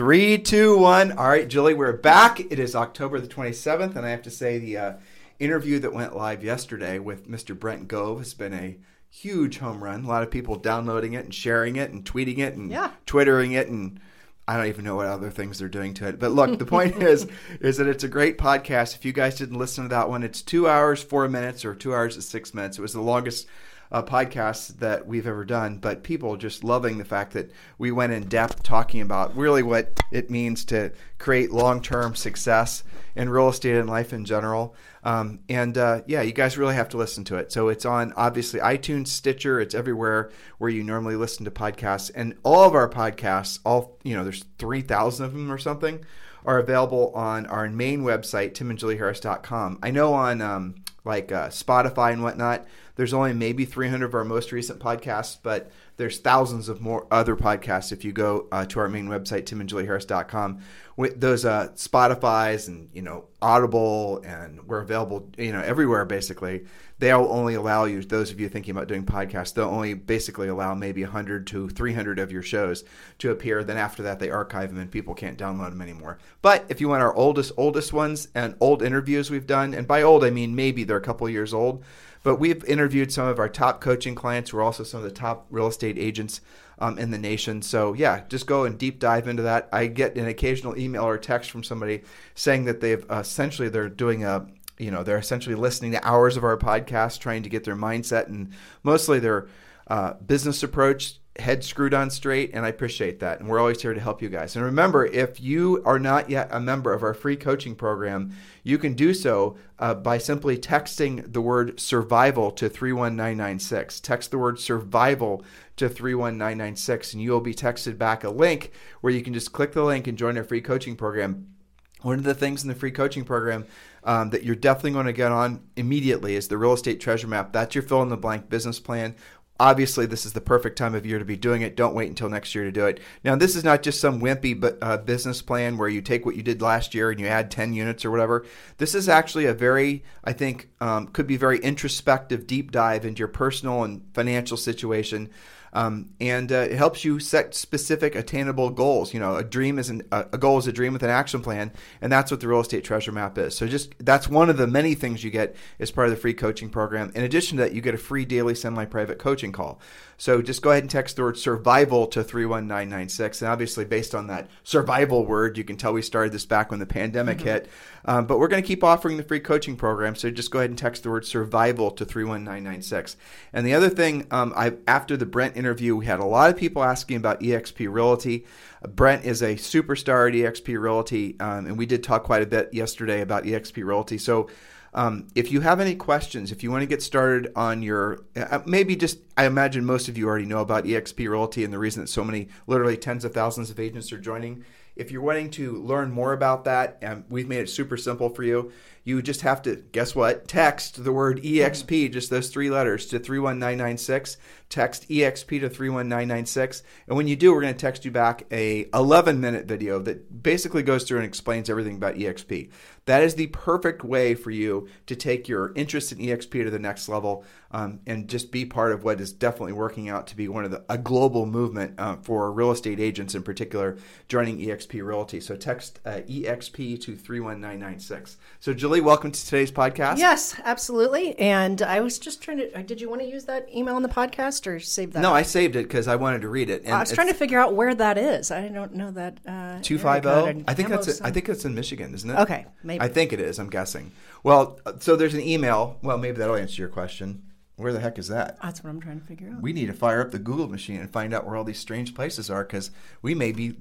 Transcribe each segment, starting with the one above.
Three, two, one. All right, Julie, we're back. It is October the 27th, and I have to say the uh, interview that went live yesterday with Mr. Brent Gove has been a huge home run. A lot of people downloading it and sharing it and tweeting it and Yeah. twittering it and I don't even know what other things they're doing to it. But look, the point is is that it's a great podcast. If you guys didn't listen to that one, it's two hours, four minutes, or two hours and six minutes. It was the longest uh, podcast that we've ever done. But people just loving the fact that we went in depth talking about really what it means to create long term success in real estate and life in general. Um, and uh, yeah, you guys really have to listen to it. So it's on obviously iTunes, Stitcher, it's everywhere where you normally listen to podcasts. And all of our podcasts, all you know, there's three thousand of them or something, are available on our main website, timandjulieharris.com. I know on um, like uh, Spotify and whatnot, there's only maybe 300 of our most recent podcasts, but there's thousands of more other podcasts if you go uh, to our main website, timandjulieharris.com. With those uh, Spotify's and you know Audible, and we're available you know everywhere basically. They'll only allow you those of you thinking about doing podcasts. They'll only basically allow maybe 100 to 300 of your shows to appear. Then after that, they archive them and people can't download them anymore. But if you want our oldest oldest ones and old interviews we've done, and by old I mean maybe they're a couple years old. But we've interviewed some of our top coaching clients. We're also some of the top real estate agents um, in the nation. So yeah, just go and deep dive into that. I get an occasional email or text from somebody saying that they've uh, essentially they're doing a you know they're essentially listening to hours of our podcast, trying to get their mindset and mostly their uh, business approach head screwed on straight and i appreciate that and we're always here to help you guys and remember if you are not yet a member of our free coaching program you can do so uh, by simply texting the word survival to 31996 text the word survival to 31996 and you will be texted back a link where you can just click the link and join our free coaching program one of the things in the free coaching program um, that you're definitely going to get on immediately is the real estate treasure map. That's your fill in the blank business plan. Obviously, this is the perfect time of year to be doing it. Don't wait until next year to do it. Now, this is not just some wimpy but, uh, business plan where you take what you did last year and you add 10 units or whatever. This is actually a very, I think, um, could be very introspective deep dive into your personal and financial situation. Um, and uh, it helps you set specific attainable goals. You know, a dream is an, a goal is a dream with an action plan, and that's what the real estate treasure map is. So just that's one of the many things you get as part of the free coaching program. In addition to that, you get a free daily semi-private coaching call. So just go ahead and text the word survival to 31996. And obviously, based on that survival word, you can tell we started this back when the pandemic mm-hmm. hit. Um, but we're going to keep offering the free coaching program. So just go ahead and text the word survival to 31996. And the other thing, um, I after the Brent interview, we had a lot of people asking about EXP Realty. Uh, Brent is a superstar at EXP Realty. Um, and we did talk quite a bit yesterday about EXP Realty. So um, if you have any questions, if you want to get started on your, uh, maybe just, I imagine most of you already know about EXP Realty and the reason that so many, literally tens of thousands of agents are joining. If you're wanting to learn more about that, um, we've made it super simple for you. You just have to, guess what? Text the word EXP, just those three letters, to 31996. Text EXP to 31996. And when you do, we're going to text you back a 11 minute video that basically goes through and explains everything about EXP. That is the perfect way for you to take your interest in EXP to the next level um, and just be part of what is definitely working out to be one of the a global movement uh, for real estate agents in particular joining EXP Realty. So text uh, EXP to 31996. So Julie, welcome to today's podcast. Yes, absolutely. And I was just trying to. uh, Did you want to use that email in the podcast or save that? No, I saved it because I wanted to read it. And I was trying to figure out where that is. I don't know that. Uh, Two five zero. And I think that's it. I think it's in Michigan, isn't it? Okay, maybe. I think it is. I'm guessing. Well, uh, so there's an email. Well, maybe that'll answer your question. Where the heck is that? That's what I'm trying to figure out. We need to fire up the Google machine and find out where all these strange places are because we may be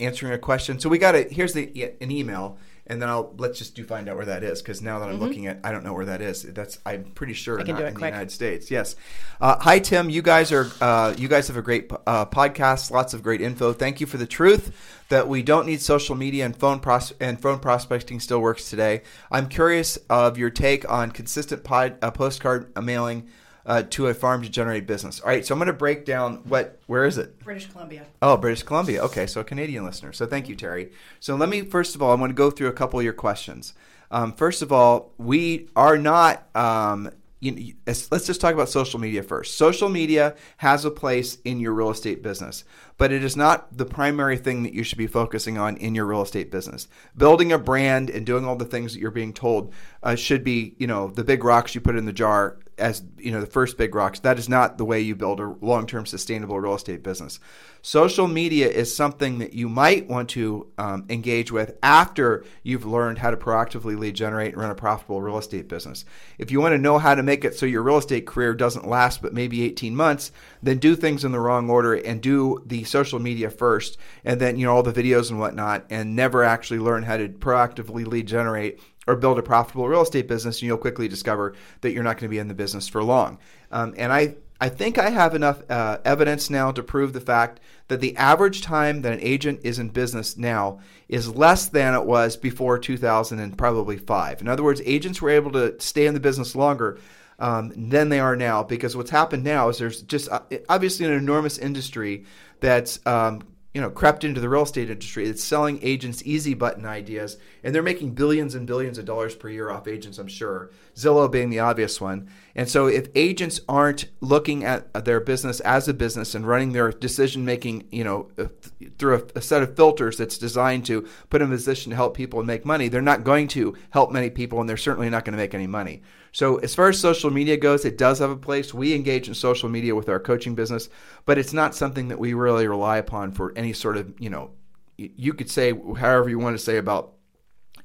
answering a question. So we got it. Here's the an email. And then I'll let's just do find out where that is because now that I'm looking at, I don't know where that is. That's I'm pretty sure Mm-hmm. not in quick. the United States. Yes. Uh, hi Tim, you guys are uh, you guys have a great uh, podcast, lots of great info. Thank you for the truth that we don't need social media and phone pros- and phone prospecting still works today. I'm curious of your take on consistent pod- uh, postcard mailing. Uh, to a farm to generate business. All right, so I'm going to break down what. Where is it? British Columbia. Oh, British Columbia. Okay, so a Canadian listener. So thank you, Terry. So let me first of all, I'm going to go through a couple of your questions. Um, first of all, we are not. Um, you let's just talk about social media first. Social media has a place in your real estate business, but it is not the primary thing that you should be focusing on in your real estate business. Building a brand and doing all the things that you're being told uh, should be, you know, the big rocks you put in the jar as you know the first big rocks that is not the way you build a long-term sustainable real estate business. Social media is something that you might want to um, engage with after you've learned how to proactively lead generate and run a profitable real estate business. If you want to know how to make it so your real estate career doesn't last but maybe 18 months then do things in the wrong order and do the social media first and then you know all the videos and whatnot and never actually learn how to proactively lead generate or build a profitable real estate business, and you'll quickly discover that you're not going to be in the business for long. Um, and I, I think I have enough uh, evidence now to prove the fact that the average time that an agent is in business now is less than it was before 2000 and probably five. In other words, agents were able to stay in the business longer um, than they are now because what's happened now is there's just uh, obviously an enormous industry that's um, you know crept into the real estate industry. It's selling agents easy button ideas and they're making billions and billions of dollars per year off agents i'm sure zillow being the obvious one and so if agents aren't looking at their business as a business and running their decision making you know uh, through a, a set of filters that's designed to put them in a position to help people make money they're not going to help many people and they're certainly not going to make any money so as far as social media goes, it does have a place. We engage in social media with our coaching business, but it's not something that we really rely upon for any sort of, you know, you could say however you want to say about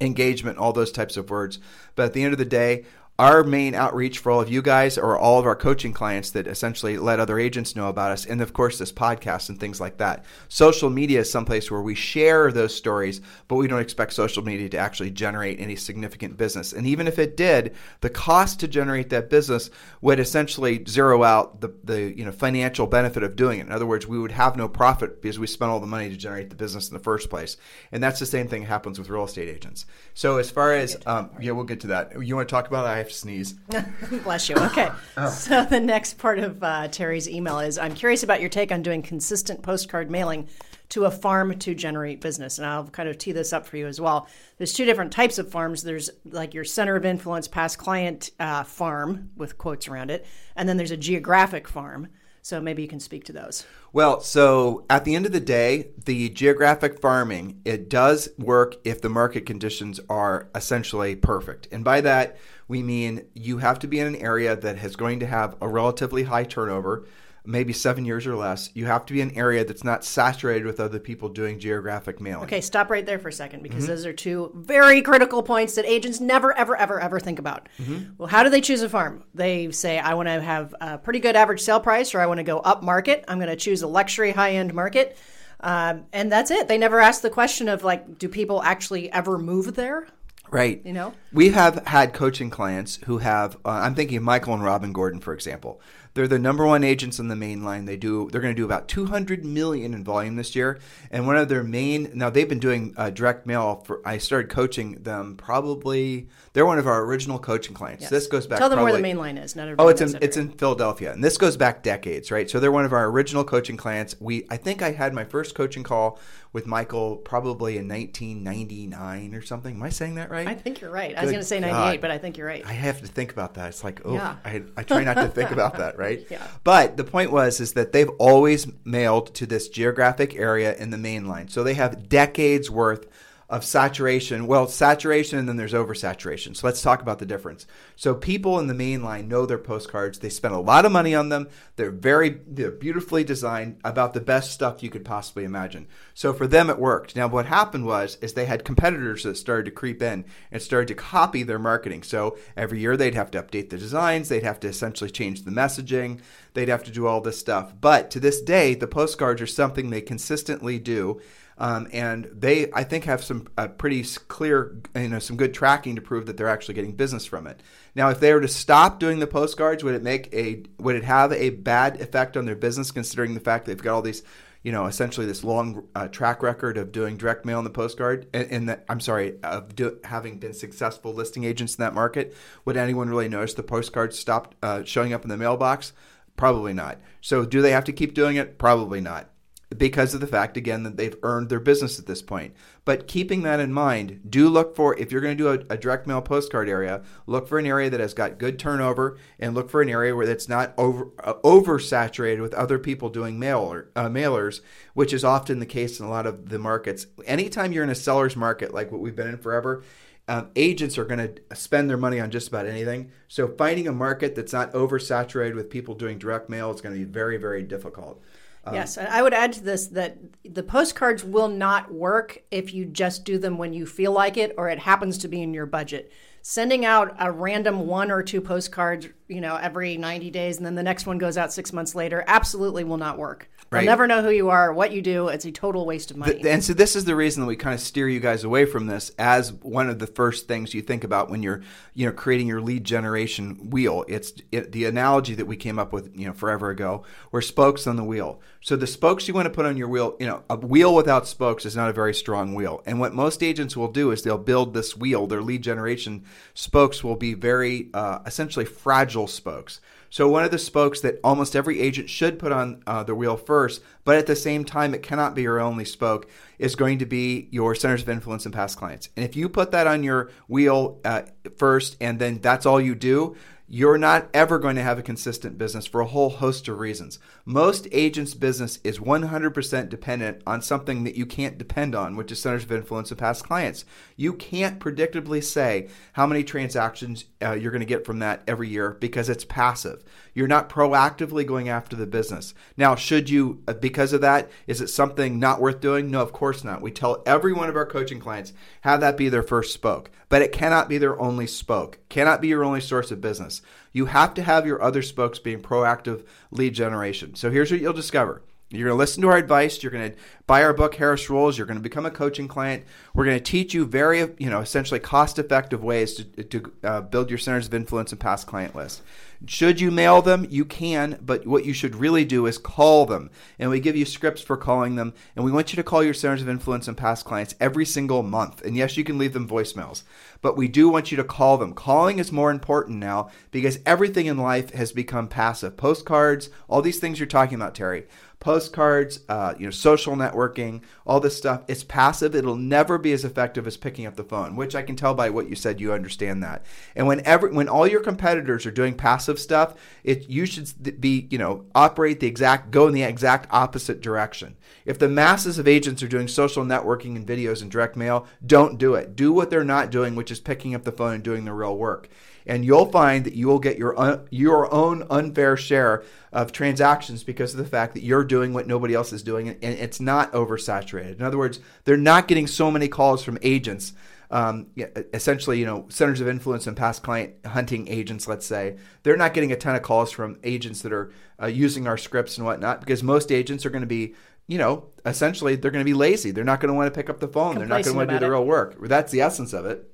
engagement, all those types of words. But at the end of the day, our main outreach for all of you guys or all of our coaching clients that essentially let other agents know about us and of course this podcast and things like that. Social media is someplace where we share those stories but we don't expect social media to actually generate any significant business. And even if it did the cost to generate that business would essentially zero out the, the you know financial benefit of doing it. In other words we would have no profit because we spent all the money to generate the business in the first place. And that's the same thing happens with real estate agents. So as far as um, yeah we'll get to that. You want to talk about it? To sneeze Bless you. Okay. So the next part of uh, Terry's email is I'm curious about your take on doing consistent postcard mailing to a farm to generate business. And I'll kind of tee this up for you as well. There's two different types of farms. There's like your center of influence past client uh, farm with quotes around it. And then there's a geographic farm. So maybe you can speak to those. Well, so at the end of the day, the geographic farming, it does work if the market conditions are essentially perfect. And by that, we mean you have to be in an area that is going to have a relatively high turnover, maybe seven years or less. You have to be in an area that's not saturated with other people doing geographic mailing. Okay, stop right there for a second because Mm-hmm. those are two very critical points that agents never, ever, ever, ever think about. Mm-hmm. Well, how do they choose a farm? They say, I want to have a pretty good average sale price or I want to go up market. I'm going to choose a luxury high end market. Um, and that's it. They never ask the question of, like, do people actually ever move there? Right. You know? We have had coaching clients who have. Uh, I'm thinking of Michael and Robin Gordon, for example. They're the number one agents in the main line. They do. They're going to do about 200 million in volume this year. And one of their main. Now they've been doing uh, direct mail for. I started coaching them probably. They're one of our original coaching clients. This goes back. To Tell them where the probably- main line is. Not Oh, it's in it's in Philadelphia, and this goes back decades, right? So they're one of our original coaching clients. We I think I had my first coaching call with Michael probably in 1999 or something. Am I saying that right? I think you're right. I was going to say God. 98, but I think you're right. I have to think about that. It's like, oh, Yeah. I, I try not to think about that, right? Yeah. But the point was is that they've always mailed to this geographic area in the main line. So they have decades worth of saturation. Well, saturation and then there's oversaturation. So let's talk about the difference. So people in the main line know their postcards. They spend a lot of money on them. They're very they're beautifully designed about the best stuff you could possibly imagine. So for them it worked. Now what happened was is they had competitors that started to creep in and started to copy their marketing. So every year they'd have to update the designs, they'd have to essentially change the messaging, they'd have to do all this stuff. But to this day, the postcards are something they consistently do. Um, and they, I think, have some uh, pretty clear, you know, some good tracking to prove that they're actually getting business from it. Now, if they were to stop doing the postcards, would it make a would it have a bad effect on their business, considering the fact they've got all these, you know, essentially this long uh, track record of doing direct mail on the postcard, and, and that, I'm sorry, of do, having been successful listing agents in that market? Would anyone really notice the postcards stopped uh, showing up in the mailbox? Probably not. So, do they have to keep doing it? Probably not because of the fact again that they've earned their business at this point. But keeping that in mind, do look for if you're going to do a, a, direct mail postcard area, look for an area that has got good turnover, and look for an area where that's not over uh, oversaturated with other people doing uh, mailers, which is often the case in a lot of the markets. Anytime you're in a seller's market like what we've been in forever. Um, agents are going to spend their money on just about anything. So finding a market that's not oversaturated with people doing direct mail is going to be very, very difficult. Um, yes, and I would add to this that the postcards will not work if you just do them when you feel like it or it happens to be in your budget. Sending out a random one or two postcards, you know, every 90 days and then the next one goes out 6 months later absolutely will not work. They'll never know who you are, what you do. It's a total waste of money. The, and so this is the reason that we kind of steer you guys away from this as one of the first things you think about when you're, you know, creating your lead generation wheel. It's it, the analogy that we came up with, you know, forever ago, were spokes on the wheel. So the spokes you want to put on your wheel, you know, a wheel without spokes is not a very strong wheel. And what most agents will do is they'll build this wheel. Their lead generation spokes will be very uh, essentially fragile spokes. So one of the spokes that almost every agent should put on uh, the wheel first, but at the same time it cannot be your only spoke, is going to be your centers of influence and past clients. And if you put that on your wheel uh, first and then that's all you do, you're not ever going to have a consistent business for a whole host of reasons. Most agents' business is 100% dependent on something that you can't depend on, which is centers of influence and past clients. You can't predictably say how many transactions uh, you're going to get from that every year because it's passive. You're not proactively going after the business. Now, should you, uh, because of that, is it something not worth doing? No, of course not. We tell every one of our coaching clients have that be their first spoke, but it cannot be their only spoke, cannot be your only source of business. You have to have your other spokes being proactive lead generation. So here's what you'll discover. You're going to listen to our advice. You're going to buy our book, Harris Rules. You're going to become a coaching client. We're going to teach you very, you know, essentially cost-effective ways to, to uh, build your centers of influence and past client list. Should you mail them? You can, but what you should really do is call them. And we give you scripts for calling them. And we want you to call your centers of influence and past clients every single month. And yes, you can leave them voicemails, but we do want you to call them. Calling is more important now because everything in life has become passive. Postcards, all these things you're talking about, Terry postcards, uh, you know, social networking, all this stuff. It's passive. It'll never be as effective as picking up the phone, which I can tell by what you said. You understand that. And whenever, when all your competitors are doing passive stuff, it you should be, you know, operate the exact, go in the exact opposite direction. If the masses of agents are doing social networking and videos and direct mail, don't do it. Do what they're not doing, which is picking up the phone and doing the real work and you'll find that you will get your un, your own unfair share of transactions because of the fact that you're doing what nobody else is doing, and it's not oversaturated. In other words, they're not getting so many calls from agents. Um, essentially, you know, centers of influence and past client hunting agents, let's say, they're not getting a ton of calls from agents that are uh, using our scripts and whatnot because most agents are going to be you know, essentially they're going to be lazy. They're not going to want to pick up the phone. They're not going to want to do the real work. That's the essence of it.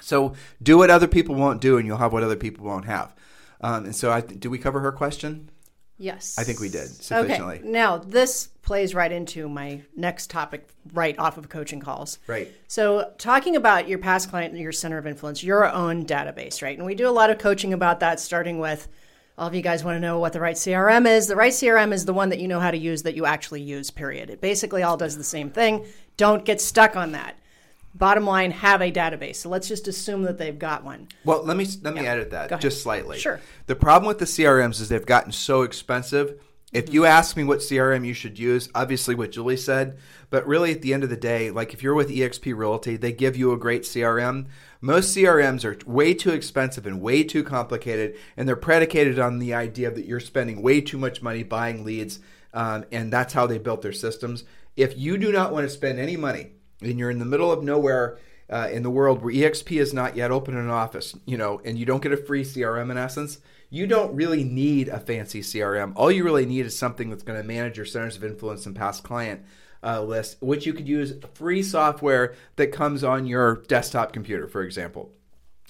So do what other people won't do, and you'll have what other people won't have. Um, and so, I, do we cover her question? Yes. I think we did sufficiently. Okay. Now, this plays right into my next topic right off of coaching calls. Right. So, talking about your past client and your center of influence, your own database, right? And we do a lot of coaching about that, starting with all of you guys want to know what the right CRM is. The right CRM is the one that you know how to use that you actually use, period. It basically all does the same thing. Don't get stuck on that bottom line have a database. So let's just assume that they've got one. Well, let me let me yeah. edit that just slightly. Sure. The problem with the CRMs is they've gotten so expensive. If you ask me what CRM you should use, obviously what Julie said, but really at the end of the day, like if you're with eXp Realty, they give you a great CRM. Most CRMs are way too expensive and way too complicated, and they're predicated on the idea that you're spending way too much money buying leads, um, and that's how they built their systems. If you do not want to spend any money and you're in the middle of nowhere uh, in the world where EXP is not yet open in an office, you know, and you don't get a free CRM in essence, you don't really need a fancy CRM. All you really need is something that's going to manage your centers of influence and past client uh, list, which you could use free software that comes on your desktop computer, for example.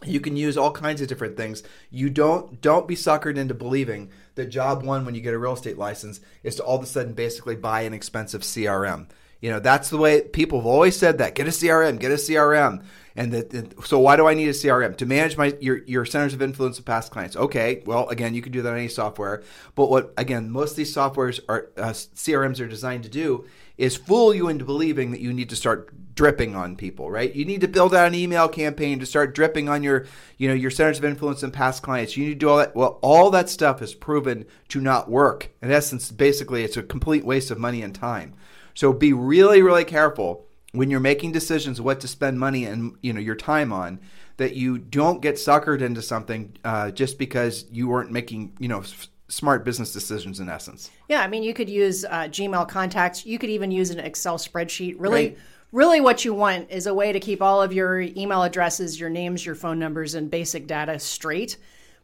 You can use all kinds of different things. You don't don't be suckered into believing that job one when you get a real estate license is to all of a sudden basically buy an expensive CRM. You know, that's the way people have always said that. Get a CRM, get a CRM. And that, so why do I need a CRM to manage my your, your centers of influence of past clients? Okay, well again, you can do that on any software. But what again, most of these softwares are uh, CRMs are designed to do is fool you into believing that you need to start dripping on people, right? You need to build out an email campaign to start dripping on your, you know, your centers of influence and past clients. You need to do all that. Well, all that stuff is proven to not work. In essence, basically, it's a complete waste of money and time. So be really, really careful when you're making decisions what to spend money and you know your time on that you don't get suckered into something uh, just because you weren't making you know smart business decisions in essence. Yeah, I mean, you could use uh, Gmail contacts. You could even use an Excel spreadsheet. Really, right. really, what you want is a way to keep all of your email addresses, your names, your phone numbers, and basic data straight.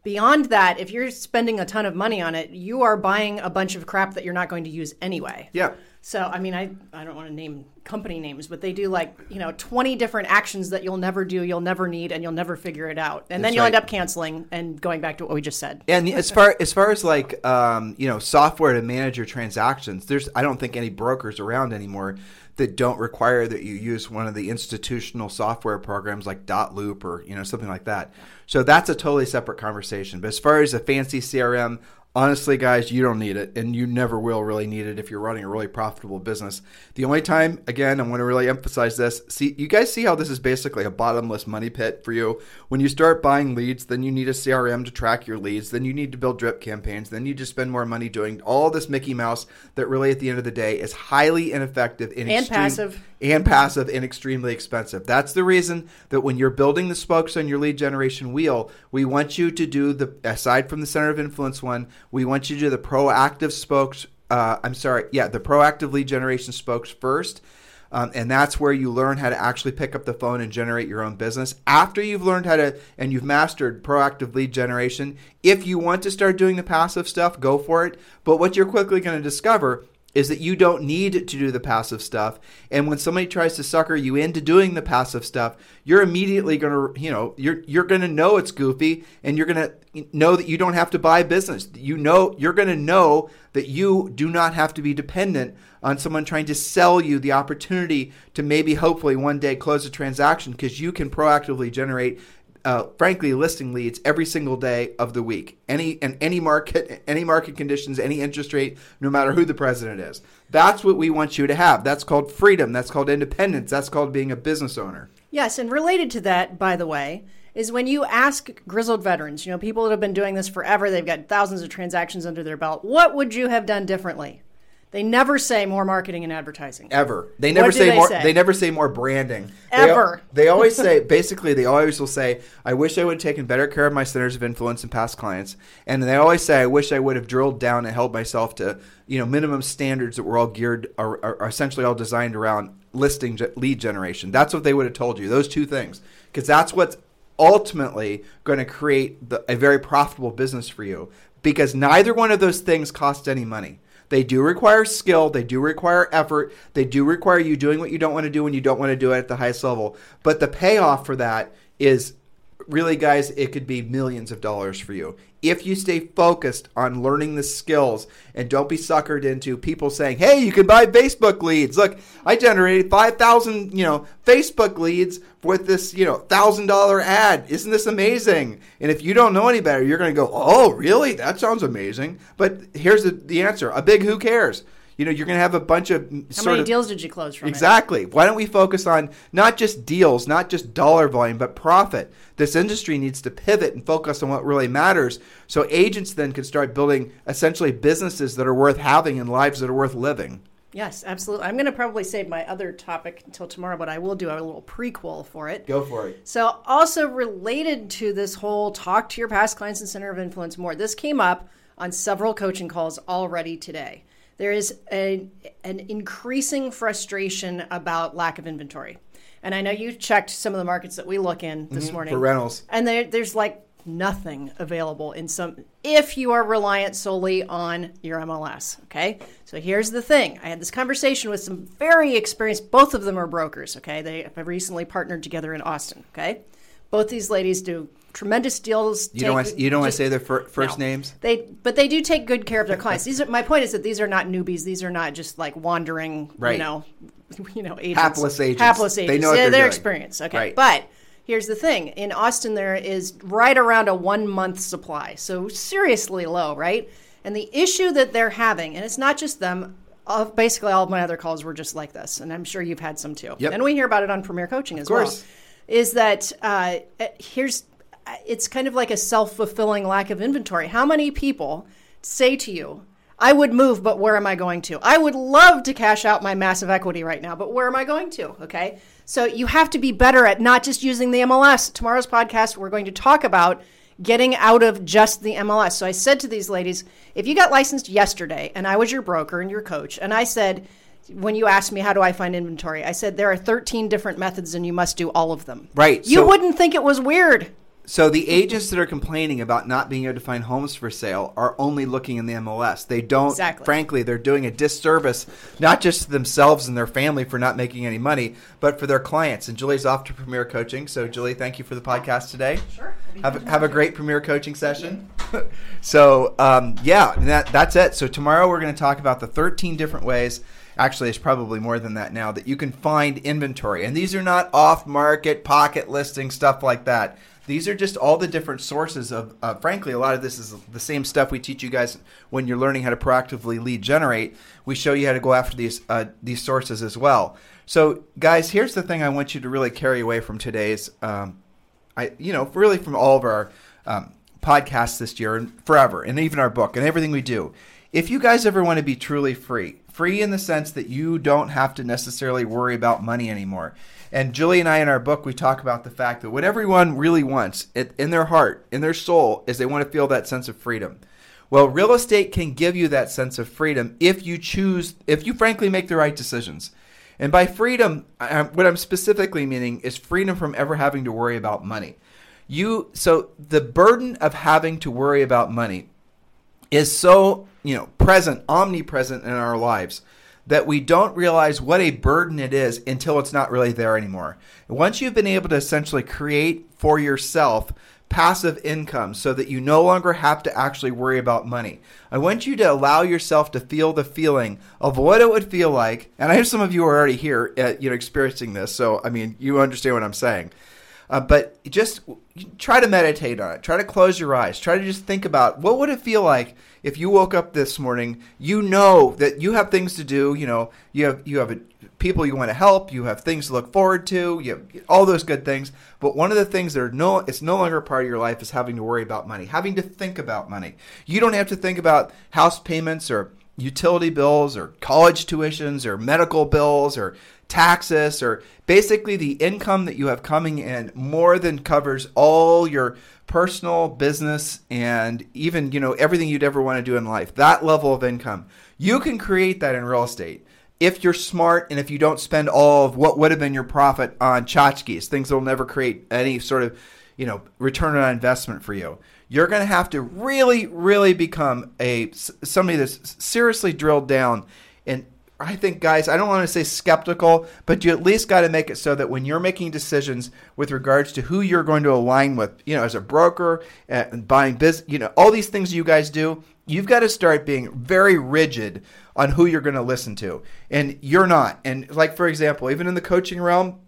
Beyond that, if you're spending a ton of money on it, you are buying a bunch of crap that you're not going to use anyway. Yeah. So, I mean, I, I don't want to name company names, but they do like, you know, 20 different actions that you'll never do, you'll never need, and you'll never figure it out. And That's then you'll right. end up canceling and going back to what we just said. And as far as far as like, um, you know, software to manage your transactions, there's, I don't think any brokers around anymore that don't require that you use one of the institutional software programs like dot loop or, you know, something like that. So that's a totally separate conversation. But as far as a fancy CRM, honestly, guys, you don't need it, and you never will really need it if you're running a really profitable business. The only time, again, I'm going to really emphasize this. See, you guys see how this is basically a bottomless money pit for you. When you start buying leads, then you need a CRM to track your leads. Then you need to build drip campaigns. Then you just spend more money doing all this Mickey Mouse that really, at the end of the day, is highly ineffective and, and extreme, passive and passive and extremely expensive. That's the reason that when you're building the spokes on your lead generation wheel, we want you to do the aside from the center of influence one we want you to do the proactive spokes. Uh, I'm sorry, yeah, the proactive lead generation spokes first. Um, and that's where you learn how to actually pick up the phone and generate your own business. After you've learned how to and you've mastered proactive lead generation, if you want to start doing the passive stuff, go for it. But what you're quickly going to discover is that you don't need to do the passive stuff. And when somebody tries to sucker you into doing the passive stuff, you're immediately going to, you know, you're you're going to know it's goofy and you're going to know that you don't have to buy business. You know, you're going to know that you do not have to be dependent on someone trying to sell you the opportunity to maybe hopefully one day close a transaction because you can proactively generate uh, frankly, listing leads every single day of the week. Any and any market, any market conditions, any interest rate, no matter who the president is. That's what we want you to have. That's called freedom. That's called independence. That's called being a business owner. Yes, and related to that, by the way, is when you ask grizzled veterans, you know, people that have been doing this forever, they've got thousands of transactions under their belt. What would you have done differently? They never say more marketing and advertising. Ever. They never say they more say? they never say more branding. Ever. They, they always say basically they always will say, I wish I would have taken better care of my centers of influence and past clients. And they always say, I wish I would have drilled down and held myself to, you know, minimum standards that were all geared are, are essentially all designed around listing lead generation. That's what they would have told you. Those two things. Because that's what's ultimately going to create the, a very profitable business for you because neither one of those things cost any money. They do require skill, they do require effort, they do require you doing what you don't want to do when you don't want to do it at the highest level. But the payoff for that is really, guys, it could be millions of dollars for you if you stay focused on learning the skills and don't be suckered into people saying, "Hey, you can buy Facebook leads." Look, I generated 5,000, you know, Facebook leads with this, you know, $1,000 ad. Isn't this amazing? And if you don't know any better, you're going to go, "Oh, really? That sounds amazing." But here's the, the answer. A big who cares? You know, you're going to have a bunch of how many of, deals did you close from exactly? It? Why don't we focus on not just deals, not just dollar volume, but profit? This industry needs to pivot and focus on what really matters, so agents then can start building essentially businesses that are worth having and lives that are worth living. Yes, absolutely. I'm going to probably save my other topic until tomorrow, but I will do a little prequel for it. Go for it. So, also related to this whole talk to your past clients and center of influence more, this came up on several coaching calls already today there is a, an increasing frustration about lack of inventory. And I know you checked some of the markets that we look in this mm-hmm, morning for rentals, and there, there's like nothing available in some if you are reliant solely on your MLS. Okay. So here's the thing. I had this conversation with some very experienced, both of them are brokers. Okay. They have recently partnered together in Austin. Okay. Both these ladies do tremendous deals. You don't want, you don't want to say their fir- first no. names. They but they do take good care of their clients. These are my point is that these are not newbies. These are not just like wandering, right. you know, you know, agents. hapless agents. Hapless agents. They know yeah, what they're doing. experienced. Okay, Right. but here's the thing: in Austin, there is right around a one month supply, so seriously low, right? And the issue that they're having, and it's not just them. All, basically, all of my other calls were just like this, and I'm sure you've had some too. Yep. And we hear about it on Premier Coaching as course. well. Is that uh, here's it's kind of like a self fulfilling lack of inventory. How many people say to you, I would move, but where am I going to? I would love to cash out my massive equity right now, but where am I going to? Okay. So you have to be better at not just using the MLS. Tomorrow's podcast, we're going to talk about getting out of just the MLS. So I said to these ladies, if you got licensed yesterday and I was your broker and your coach, and I said, when you asked me how do I find inventory, I said there are 13 different methods and you must do all of them. Right, You so- wouldn't think it was weird. So the agents that are complaining about not being able to find homes for sale are only looking in the MLS. They don't. Exactly. Frankly, they're doing a disservice not just to themselves and their family for not making any money, but for their clients. And Julie's off to Premier Coaching. So Julie, thank you for the podcast today. Sure. Have, have a great Premier Coaching session. so um, yeah, that that's it. So tomorrow we're going to talk about the 13 different ways. Actually, it's probably more than that now that you can find inventory, and these are not off-market pocket listing stuff like that. These are just all the different sources of. Uh, frankly, a lot of this is the same stuff we teach you guys when you're learning how to proactively lead generate. We show you how to go after these uh, these sources as well. So, guys, here's the thing I want you to really carry away from today's um, I, you know, really from all of our um, podcasts this year and forever, and even our book and everything we do. If you guys ever want to be truly free, free in the sense that you don't have to necessarily worry about money anymore. And Julie and I in our book, we talk about the fact that what everyone really wants in their heart, in their soul, is they want to feel that sense of freedom. Well, real estate can give you that sense of freedom if you choose, if you frankly make the right decisions. And by freedom, what I'm specifically meaning is freedom from ever having to worry about money. You so the burden of having to worry about money is so, you know, present, omnipresent in our lives that we don't realize what a burden it is until it's not really there anymore. Once you've been able to essentially create for yourself passive income so that you no longer have to actually worry about money. I want you to allow yourself to feel the feeling of what it would feel like. And I have some of you are already here, uh, you know, experiencing this. So, I mean, you understand what I'm saying. Uh, but just try to meditate on it. Try to close your eyes. Try to just think about what would it feel like if you woke up this morning. You know that you have things to do. You know you have you have a, people you want to help. You have things to look forward to. You have all those good things. But one of the things that are no, it's no longer part of your life is having to worry about money, having to think about money. You don't have to think about house payments or utility bills or college tuitions or medical bills or taxes or basically the income that you have coming in more than covers all your personal business and even you know everything you'd ever want to do in life. That level of income. You can create that in real estate if you're smart and if you don't spend all of what would have been your profit on tchotchkes things that will never create any sort of you know return on investment for you you're going to have to really really become a somebody that's seriously drilled down and I think, guys, I don't want to say skeptical, but you at least got to make it so that when you're making decisions with regards to who you're going to align with, you know, as a broker uh, and buying business, you know, all these things you guys do, you've got to start being very rigid on who you're going to listen to. And you're not. And like, for example, even in the coaching realm,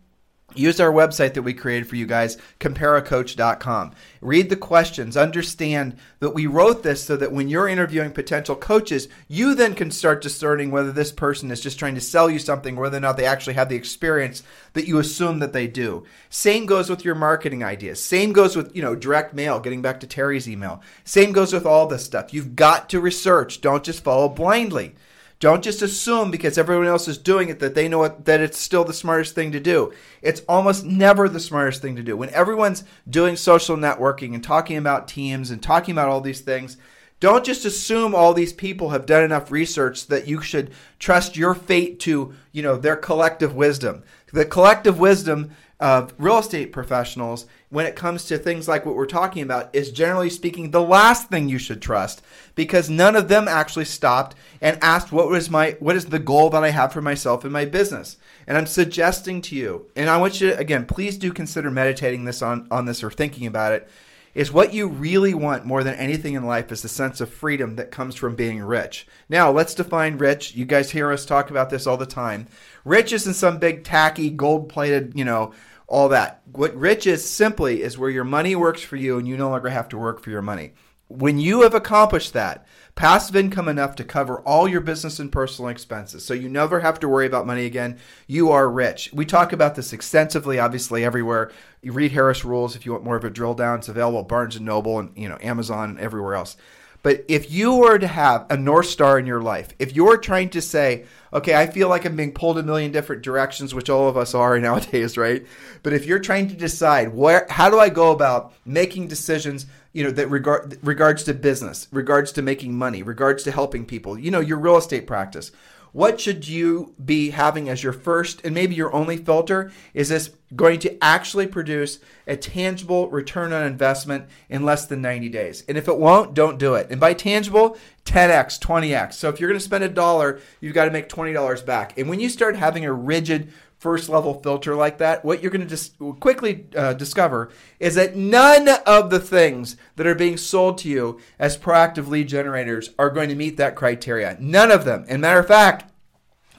Use our website that we created for you guys, compareacoach.com. Read the questions, understand that we wrote this so that when you're interviewing potential coaches, you then can start discerning whether this person is just trying to sell you something, whether or not they actually have the experience that you assume that they do. Same goes with your marketing ideas. Same goes with, you know, direct mail, getting back to Terry's email. Same goes with all this stuff. You've got to research. Don't just follow blindly. Don't just assume because everyone else is doing it that they know it, that it's still the smartest thing to do. It's almost never the smartest thing to do. When everyone's doing social networking and talking about teams and talking about all these things, Don't just assume all these people have done enough research that you should trust your fate to, you know, their collective wisdom. The collective wisdom of real estate professionals when it comes to things like what we're talking about is generally speaking the last thing you should trust because none of them actually stopped and asked what was my what is the goal that I have for myself in my business. And I'm suggesting to you, and I want you to again, please do consider meditating this on on this or thinking about it is what you really want more than anything in life is the sense of freedom that comes from being rich. Now, let's define rich. You guys hear us talk about this all the time. Rich isn't some big tacky gold plated, you know, all that. What rich is simply is where your money works for you and you no longer have to work for your money. When you have accomplished that, passive income enough to cover all your business and personal expenses, so you never have to worry about money again, you are rich. We talk about this extensively, obviously, everywhere. You read Harris Rules if you want more of a drill down. It's available at Barnes and Noble and you know Amazon and everywhere else. But if you were to have a North Star in your life, if you're trying to say, okay, I feel like I'm being pulled a million different directions, which all of us are nowadays, right? But if you're trying to decide where, how do I go about making decisions, you know, that regard regards to business, regards to making money, regards to helping people, you know, your real estate practice. What should you be having as your first and maybe your only filter? Is this going to actually produce a tangible return on investment in less than 90 days? And if it won't, don't do it. And by tangible, 10x, 20x. So if you're going to spend a dollar, you've got to make $20 back. And when you start having a rigid first level filter like that, what you're going to just quickly uh, discover is that none of the things that are being sold to you as proactive lead generators are going to meet that criteria. None of them. And matter of fact,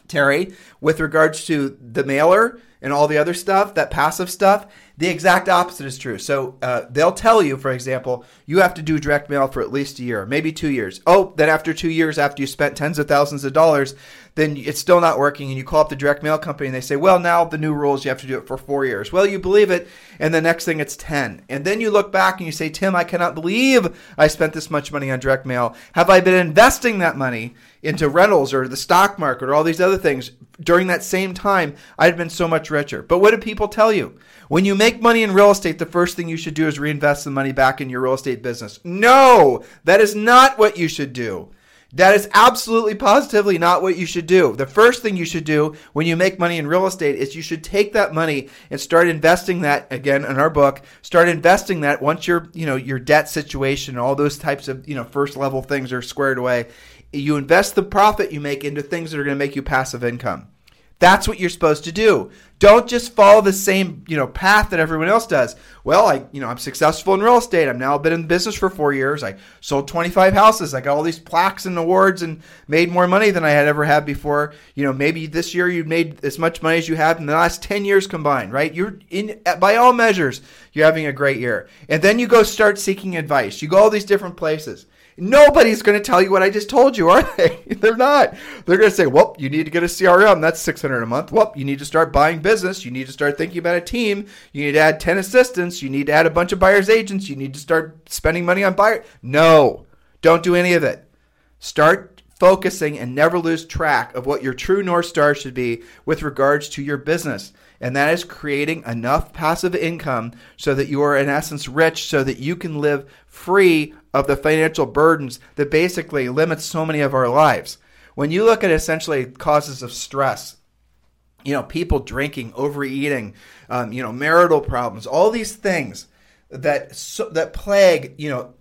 Terry, with regards to the mailer and all the other stuff, that passive stuff, the exact opposite is true. So uh, they'll tell you, for example, you have to do direct mail for at least a year, maybe two years. Oh, then after two years, after you spent tens of thousands of dollars, then it's still not working, and you call up the direct mail company and they say, well, now the new rules, you have to do it for four years. Well, you believe it, and the next thing it's 10. And then you look back and you say, Tim, I cannot believe I spent this much money on direct mail. Have I been investing that money into rentals or the stock market or all these other things during that same time? I'd been so much richer. But what do people tell you? When you make money in real estate, the first thing you should do is reinvest the money back in your real estate business. No, that is not what you should do. That is absolutely positively not what you should do. The first thing you should do when you make money in real estate is you should take that money and start investing that again in our book, start investing that once your, you know, your debt situation and all those types of, you know, first level things are squared away. You invest the profit you make into things that are going to make you passive income. That's what you're supposed to do. Don't just follow the same, you know, path that everyone else does. Well, I, you know, I'm successful in real estate. I've now been in business for four years. I sold 25 houses. I got all these plaques and awards and made more money than I had ever had before. You know, maybe this year you made as much money as you have in the last 10 years combined, right? You're in, by all measures, you're having a great year. And then you go start seeking advice. You go all these different places. Nobody's going to tell you what I just told you, are they? They're not. They're going to say, well, you need to get a CRM. That's 600 a month. Well, you need to start buying business. You need to start thinking about a team. You need to add 10 assistants. You need to add a bunch of buyer's agents. You need to start spending money on buyer. No, don't do any of it. Start focusing and never lose track of what your true North Star should be with regards to your business and that is creating enough passive income so that you are in essence rich so that you can live free of the financial burdens that basically limit so many of our lives. When you look at essentially causes of stress, you know, people drinking, overeating, um, you know, marital problems, all these things that so, that plague, you know,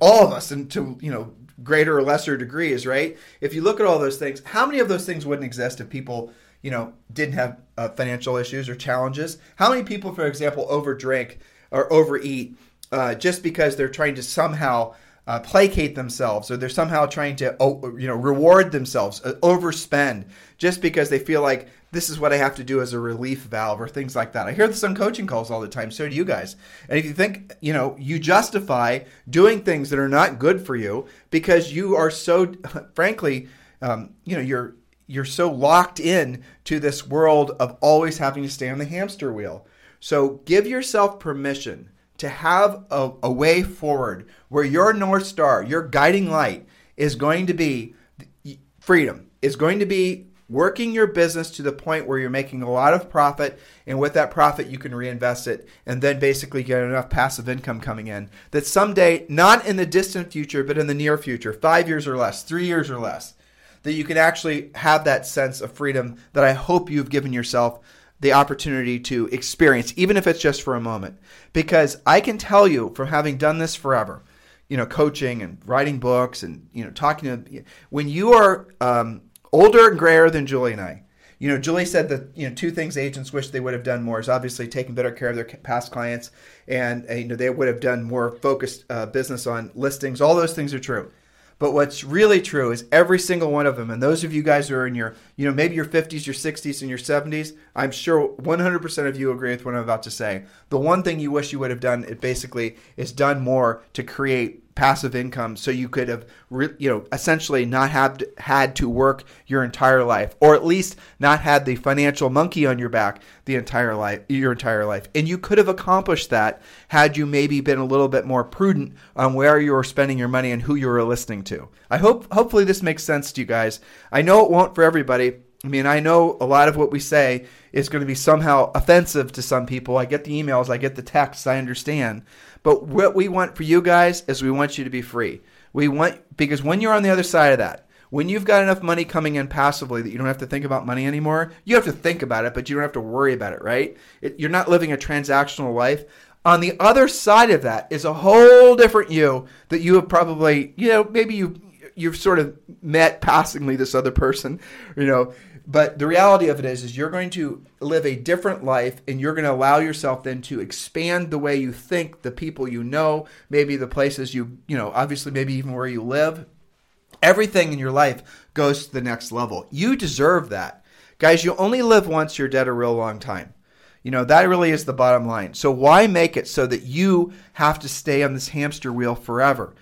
all of us into you know greater or lesser degrees, right? If you look at all those things, how many of those things wouldn't exist if people you know, didn't have uh, financial issues or challenges? How many people, for example, overdrink or overeat uh, just because they're trying to somehow uh, placate themselves or they're somehow trying to, oh, you know, reward themselves, uh, overspend just because they feel like this is what I have to do as a relief valve or things like that. I hear this on coaching calls all the time. So do you guys. And if you think, you know, you justify doing things that are not good for you because you are so, frankly, um, you know, you're you're so locked in to this world of always having to stay on the hamster wheel. So give yourself permission to have a, a way forward where your North Star, your guiding light, is going to be freedom, is going to be working your business to the point where you're making a lot of profit, and with that profit, you can reinvest it and then basically get enough passive income coming in that someday, not in the distant future, but in the near future, five years or less, three years or less, that you can actually have that sense of freedom that I hope you've given yourself the opportunity to experience, even if it's just for a moment. Because I can tell you from having done this forever, you know, coaching and writing books and, you know, talking to, when you are um, older and grayer than Julie and I, you know, Julie said that you know two things agents wish they would have done more is obviously taking better care of their past clients, and uh, you know they would have done more focused uh, business on listings. All those things are true. But what's really true is every single one of them, and those of you guys who are in your, you know, maybe your 50s, your 60s, and your 70s, I'm sure 100% of you agree with what I'm about to say. The one thing you wish you would have done, it basically is done more to create passive income so you could have you know essentially not have had to work your entire life or at least not had the financial monkey on your back the entire life your entire life and you could have accomplished that had you maybe been a little bit more prudent on where you were spending your money and who you were listening to i hope hopefully this makes sense to you guys i know it won't for everybody I mean, I know a lot of what we say is going to be somehow offensive to some people. I get the emails, I get the texts, I understand. But what we want for you guys is we want you to be free. We want because when you're on the other side of that, when you've got enough money coming in passively that you don't have to think about money anymore, you have to think about it, but you don't have to worry about it, right? It, you're not living a transactional life. On the other side of that is a whole different you that you have probably, you know, maybe you you've sort of met passingly this other person, you know, but the reality of it is, is you're going to live a different life, and you're going to allow yourself then to expand the way you think, the people you know, maybe the places you, you know, obviously maybe even where you live. Everything in your life goes to the next level. You deserve that, guys. You only live once. You're dead a real long time. You know, that really is the bottom line. So why make it so that you have to stay on this hamster wheel forever?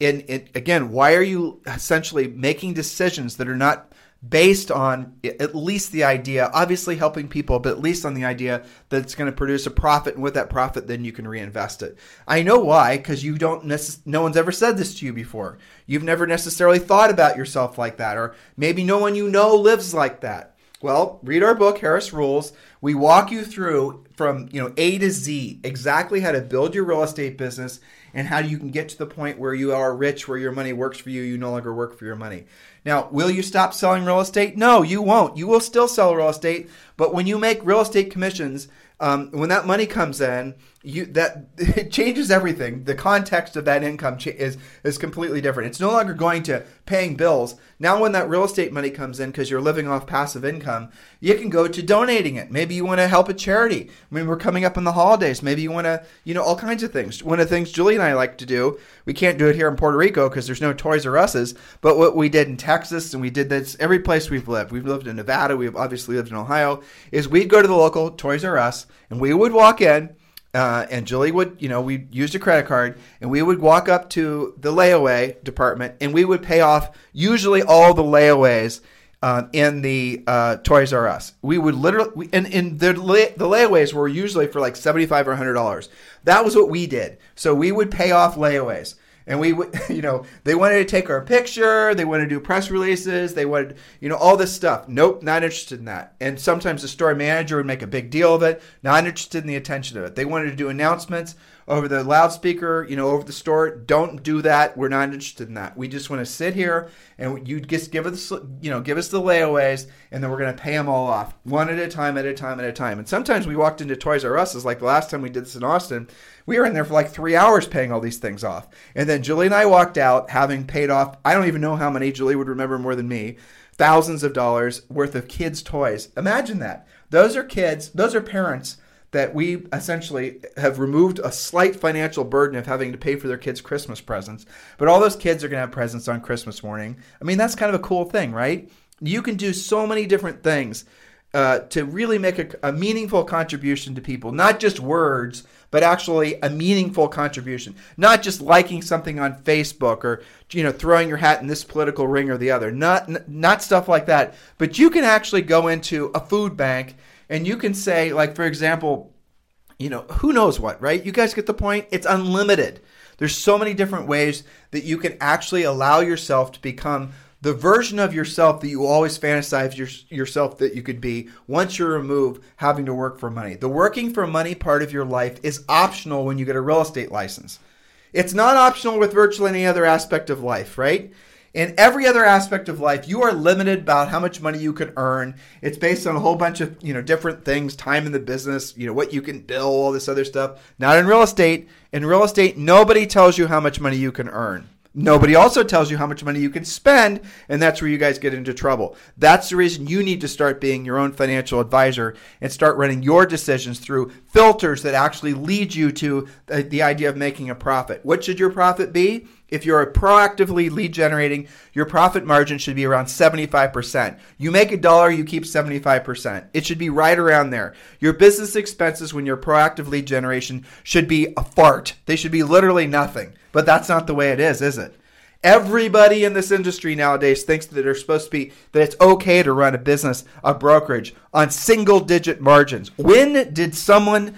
And, and again, why are you essentially making decisions that are not based on at least the idea, obviously helping people, but at least on the idea that it's going to produce a profit, and with that profit, then you can reinvest it. I know why, because you don't. Necess- no one's ever said this to you before. You've never necessarily thought about yourself like that, or maybe no one you know lives like that. Well, read our book, Harris Rules. We walk you through from you know A to Z exactly how to build your real estate business and how you can get to the point where you are rich, where your money works for you. You no longer work for your money. Now, will you stop selling real estate? No, you won't. You will still sell real estate, but when you make real estate commissions, um, when that money comes in, you that it changes everything. The context of that income cha- is is completely different. It's no longer going to paying bills. Now, when that real estate money comes in because you're living off passive income, you can go to donating it. Maybe you want to help a charity. I mean, we're coming up on the holidays. Maybe you want to, you know, all kinds of things. One of the things Julie and I like to do, we can't do it here in Puerto Rico because there's no Toys R Us's. But what we did in Texas and we did this every place we've lived. We've lived in Nevada. We've obviously lived in Ohio. Is we'd go to the local Toys R Us and we would walk in uh, and Julie would, you know, we used a credit card, and we would walk up to the layaway department, and we would pay off usually all the layaways uh, in the uh, Toys R Us. We would literally, and, and the lay, the layaways were usually for like seventy five or hundred dollars. That was what we did. So we would pay off layaways and we you know they wanted to take our picture they wanted to do press releases they wanted you know all this stuff nope not interested in that and sometimes the store manager would make a big deal of it not interested in the attention of it they wanted to do announcements over the loudspeaker, you know, over the store. Don't do that. We're not interested in that. We just want to sit here and you just give us, you know, give us the layaways, and then we're going to pay them all off one at a time, at a time, at a time. And sometimes we walked into Toys R Us, like the last time we did this in Austin. We were in there for like three hours paying all these things off, and then Julie and I walked out having paid off. I don't even know how many. Julie would remember more than me. Thousands of dollars worth of kids' toys. Imagine that. Those are kids. Those are parents that we essentially have removed a slight financial burden of having to pay for their kids' Christmas presents. But all those kids are going to have presents on Christmas morning. I mean, that's kind of a cool thing, right? You can do so many different things uh, to really make a, a meaningful contribution to people, not just words, but actually a meaningful contribution. Not just liking something on Facebook or you know throwing your hat in this political ring or the other. Not not stuff like that. But you can actually go into a food bank and you can say, like, for example, you know, who knows what, right? You guys get the point? It's unlimited. There's so many different ways that you can actually allow yourself to become the version of yourself that you always fantasize your, yourself that you could be once you remove having to work for money. The working for money part of your life is optional when you get a real estate license. It's not optional with virtually any other aspect of life, right? In every other aspect of life, you are limited about how much money you can earn. It's based on a whole bunch of, you know, different things, time in the business, you know, what you can bill, all this other stuff. Not in real estate. In real estate, nobody tells you how much money you can earn. Nobody also tells you how much money you can spend, and that's where you guys get into trouble. That's the reason you need to start being your own financial advisor and start running your decisions through filters that actually lead you to the idea of making a profit. What should your profit be? If you're proactively lead generating, your profit margin should be around 75%. You make a dollar, you keep 75%. It should be right around there. Your business expenses when you're proactive lead generation should be a fart. They should be literally nothing. But that's not the way it is, is it? Everybody in this industry nowadays thinks that they're supposed to be that it's okay to run a business, a brokerage on single digit margins. When did someone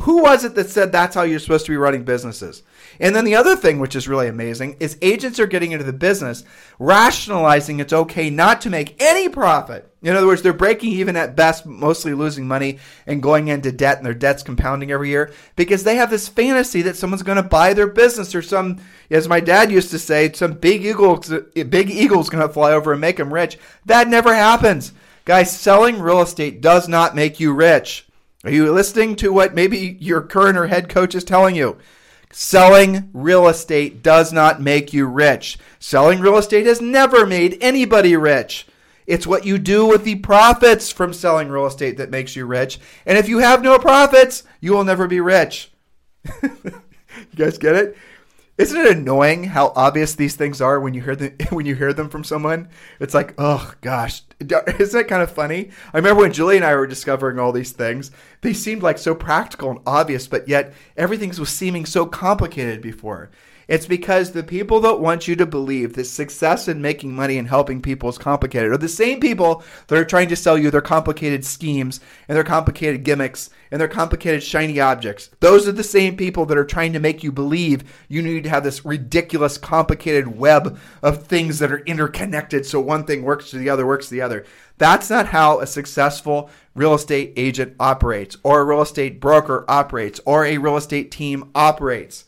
who was it that said that's how you're supposed to be running businesses? And then the other thing, which is really amazing, is agents are getting into the business rationalizing it's okay not to make any profit. In other words, they're breaking even at best, mostly losing money and going into debt, and their debt's compounding every year because they have this fantasy that someone's going to buy their business or some, as my dad used to say, some big eagle, big eagle's going to fly over and make them rich. That never happens. Guys, selling real estate does not make you rich. Are you listening to what maybe your current or head coach is telling you? Selling real estate does not make you rich. Selling real estate has never made anybody rich. It's what you do with the profits from selling real estate that makes you rich. And if you have no profits, you will never be rich. you guys get it? Isn't it annoying how obvious these things are when you hear them when you hear them from someone? It's like, oh gosh, isn't that kind of funny? I remember when Julie and I were discovering all these things. They seemed like so practical and obvious, but yet everything was seeming so complicated before. It's because the people that want you to believe that success in making money and helping people is complicated are the same people that are trying to sell you their complicated schemes and their complicated gimmicks and their complicated shiny objects. Those are the same people that are trying to make you believe you need to have this ridiculous complicated web of things that are interconnected so one thing works to the other works to the other. That's not how a successful real estate agent operates or a real estate broker operates or a real estate team operates.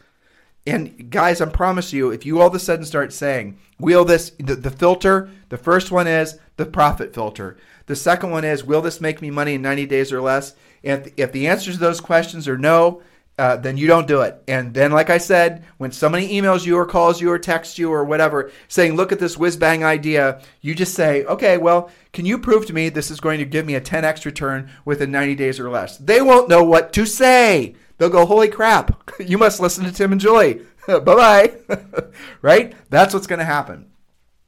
And guys, I promise you, if you all of a sudden start saying, will this, the, the filter, the first one is the profit filter. The second one is, will this make me money in 90 days or less? If, if the answers to those questions are no, uh, then you don't do it. And then, like I said, when somebody emails you or calls you or texts you or whatever saying, look at this whiz bang idea, you just say, okay, well, can you prove to me this is going to give me a 10x return within 90 days or less? They won't know what to say. They'll go, holy crap, you must listen to Tim and Julie. bye bye. right? That's what's going to happen.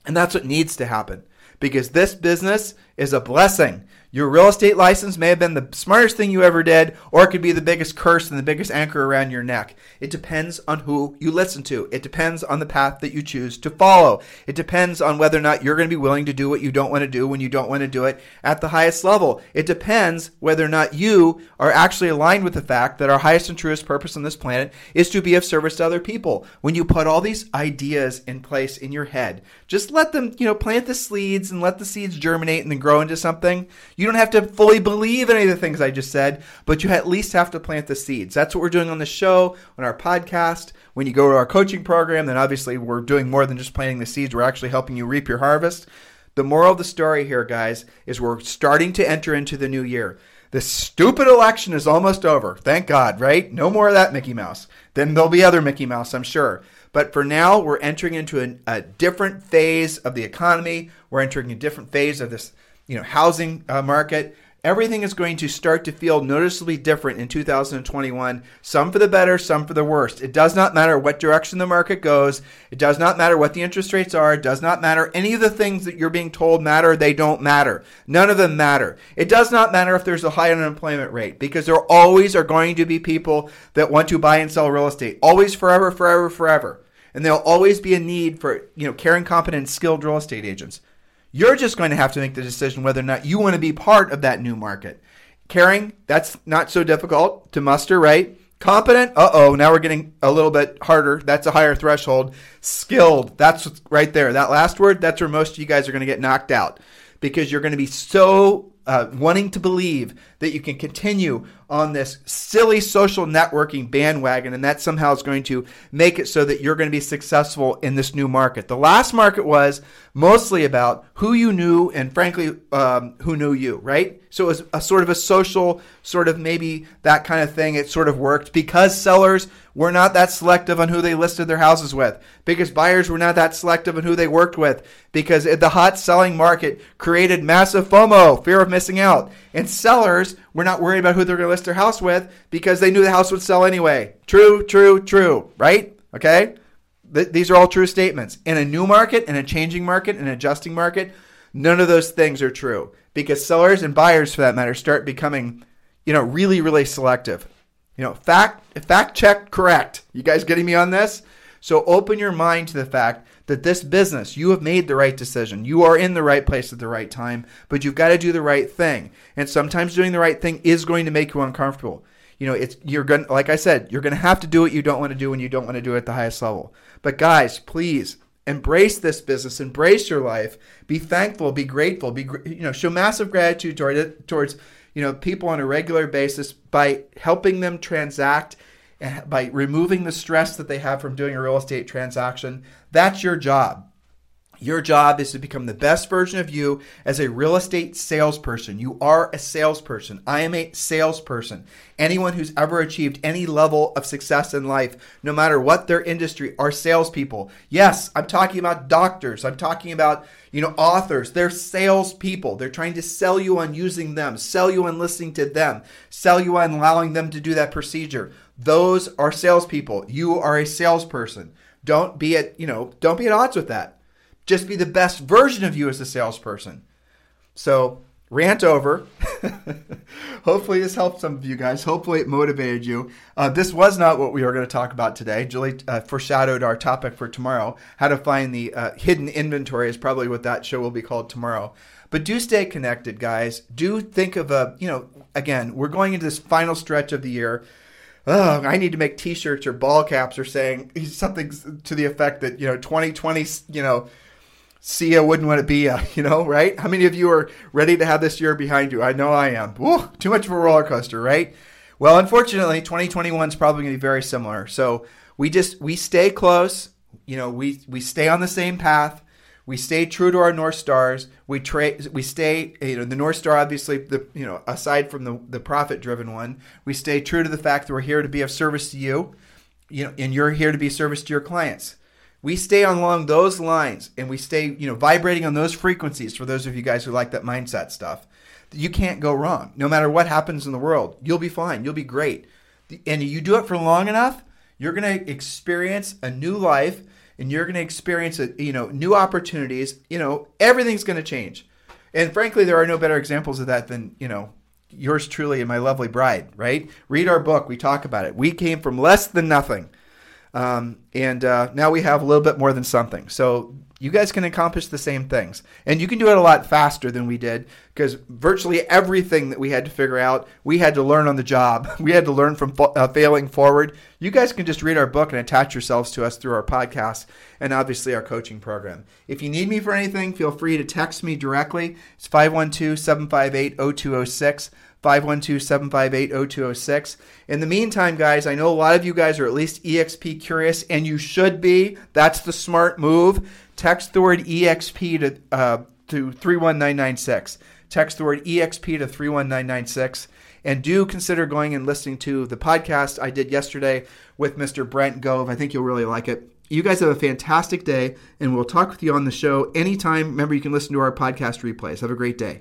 And that's what needs to happen because this business is a blessing. Your real estate license may have been the smartest thing you ever did, or it could be the biggest curse and the biggest anchor around your neck. It depends on who you listen to. It depends on the path that you choose to follow. It depends on whether or not you're going to be willing to do what you don't want to do when you don't want to do it at the highest level. It depends whether or not you are actually aligned with the fact that our highest and truest purpose on this planet is to be of service to other people. When you put all these ideas in place in your head, just let them, you know, plant the seeds and let the seeds germinate and then grow into something. You don't have to fully believe any of the things I just said, but you at least have to plant the seeds. That's what we're doing on the show, on our podcast. When you go to our coaching program, then obviously we're doing more than just planting the seeds. We're actually helping you reap your harvest. The moral of the story here, guys, is we're starting to enter into the new year. This stupid election is almost over. Thank God, right? No more of that Mickey Mouse. Then there'll be other Mickey Mouse, I'm sure. But for now, we're entering into a, a different phase of the economy. We're entering a different phase of this you know housing uh, market everything is going to start to feel noticeably different in 2021 some for the better some for the worst. It does not matter what direction the market goes. It does not matter what the interest rates are. It does not matter any of the things that you're being told matter they don't matter. None of them matter. It does not matter if there's a high unemployment rate because there always are going to be people that want to buy and sell real estate. Always forever forever forever. And there'll always be a need for you know caring competent skilled real estate agents you're just going to have to make the decision whether or not you want to be part of that new market. Caring, that's not so difficult to muster, right? Competent? Uh oh, now we're getting a little bit harder. That's a higher threshold. Skilled, that's right there. That last word, that's where most of you guys are going to get knocked out because you're going to be so uh, wanting to believe that you can continue on this silly social networking bandwagon and that somehow is going to make it so that you're going to be successful in this new market. The last market was mostly about who you knew and frankly um, who knew you, right? So it was a sort of a social, sort of maybe that kind of thing. It sort of worked because sellers were not that selective on who they listed their houses with, because buyers were not that selective on who they worked with, because the hot selling market created massive FOMO, fear of missing out. And sellers were not worried about who they're going to list their house with because they knew the house would sell anyway. True, true, true, right? Okay? Th- these are all true statements. In a new market, in a changing market, in an adjusting market, none of those things are true because sellers and buyers, for that matter, start becoming, you know, really, really selective. You know, fact fact check correct. You guys getting me on this? So open your mind to the fact that this business, you have made the right decision. You are in the right place at the right time, but you've got to do the right thing. And sometimes doing the right thing is going to make you uncomfortable. You know, it's you're going like I said, you're going to have to do what you don't want to do when you don't want to do it at the highest level. But guys, please embrace this business, embrace your life, be thankful, be grateful, be you know, show massive gratitude toward it, towards you know people on a regular basis by helping them transact and by removing the stress that they have from doing a real estate transaction. That's your job. Your job is to become the best version of you as a real estate salesperson. You are a salesperson. I am a salesperson. Anyone who's ever achieved any level of success in life, no matter what their industry, are salespeople. Yes, I'm talking about doctors. I'm talking about, you know, authors. They're salespeople. They're trying to sell you on using them, sell you on listening to them, sell you on allowing them to do that procedure. Those are salespeople. You are a salesperson. Don't be at, you know, don't be at odds with that. Just be the best version of you as a salesperson. So, rant over. Hopefully, this helped some of you guys. Hopefully, it motivated you. Uh, this was not what we were going to talk about today. Julie uh, foreshadowed our topic for tomorrow. How to find the uh, hidden inventory is probably what that show will be called tomorrow. But do stay connected, guys. Do think of a, you know, again, we're going into this final stretch of the year. Oh, I need to make T-shirts or ball caps or saying something to the effect that you know 2020, you know, see ya wouldn't want to be ya, you know, right? How many of you are ready to have this year behind you? I know I am. Woo, too much of a roller coaster, right? Well, unfortunately, 2021 is probably going to be very similar. So we just we stay close. You know, we we stay on the same path. We stay true to our north stars. We trade. We stay. You know, the north star, obviously, the you know, aside from the the profit driven one, we stay true to the fact that we're here to be of service to you. You know, and you're here to be service to your clients we stay along those lines and we stay, you know, vibrating on those frequencies for those of you guys who like that mindset stuff, you can't go wrong. No matter what happens in the world, you'll be fine. You'll be great. And you do it for long enough, you're going to experience a new life and you're going to experience a, you know, new opportunities. You know, everything's going to change. And frankly, there are no better examples of that than, you know, yours truly and my lovely bride, right? Read our book. We talk about it. We came from less than nothing um, and uh, now we have a little bit more than something. So you guys can accomplish the same things. And you can do it a lot faster than we did because virtually everything that we had to figure out, we had to learn on the job. We had to learn from uh, failing forward. You guys can just read our book and attach yourselves to us through our podcast and obviously our coaching program. If you need me for anything, feel free to text me directly. It's 512 758 0206. 512-758-0206. In the meantime, guys, I know a lot of you guys are at least EXP curious, and you should be. That's the smart move. Text the word EXP to, uh, to 31996. Text the word EXP to 31996. And do consider going and listening to the podcast I did yesterday with Mr. Brent Gove. I think you'll really like it. You guys have a fantastic day, and we'll talk with you on the show anytime. Remember, you can listen to our podcast replays. Have a great day.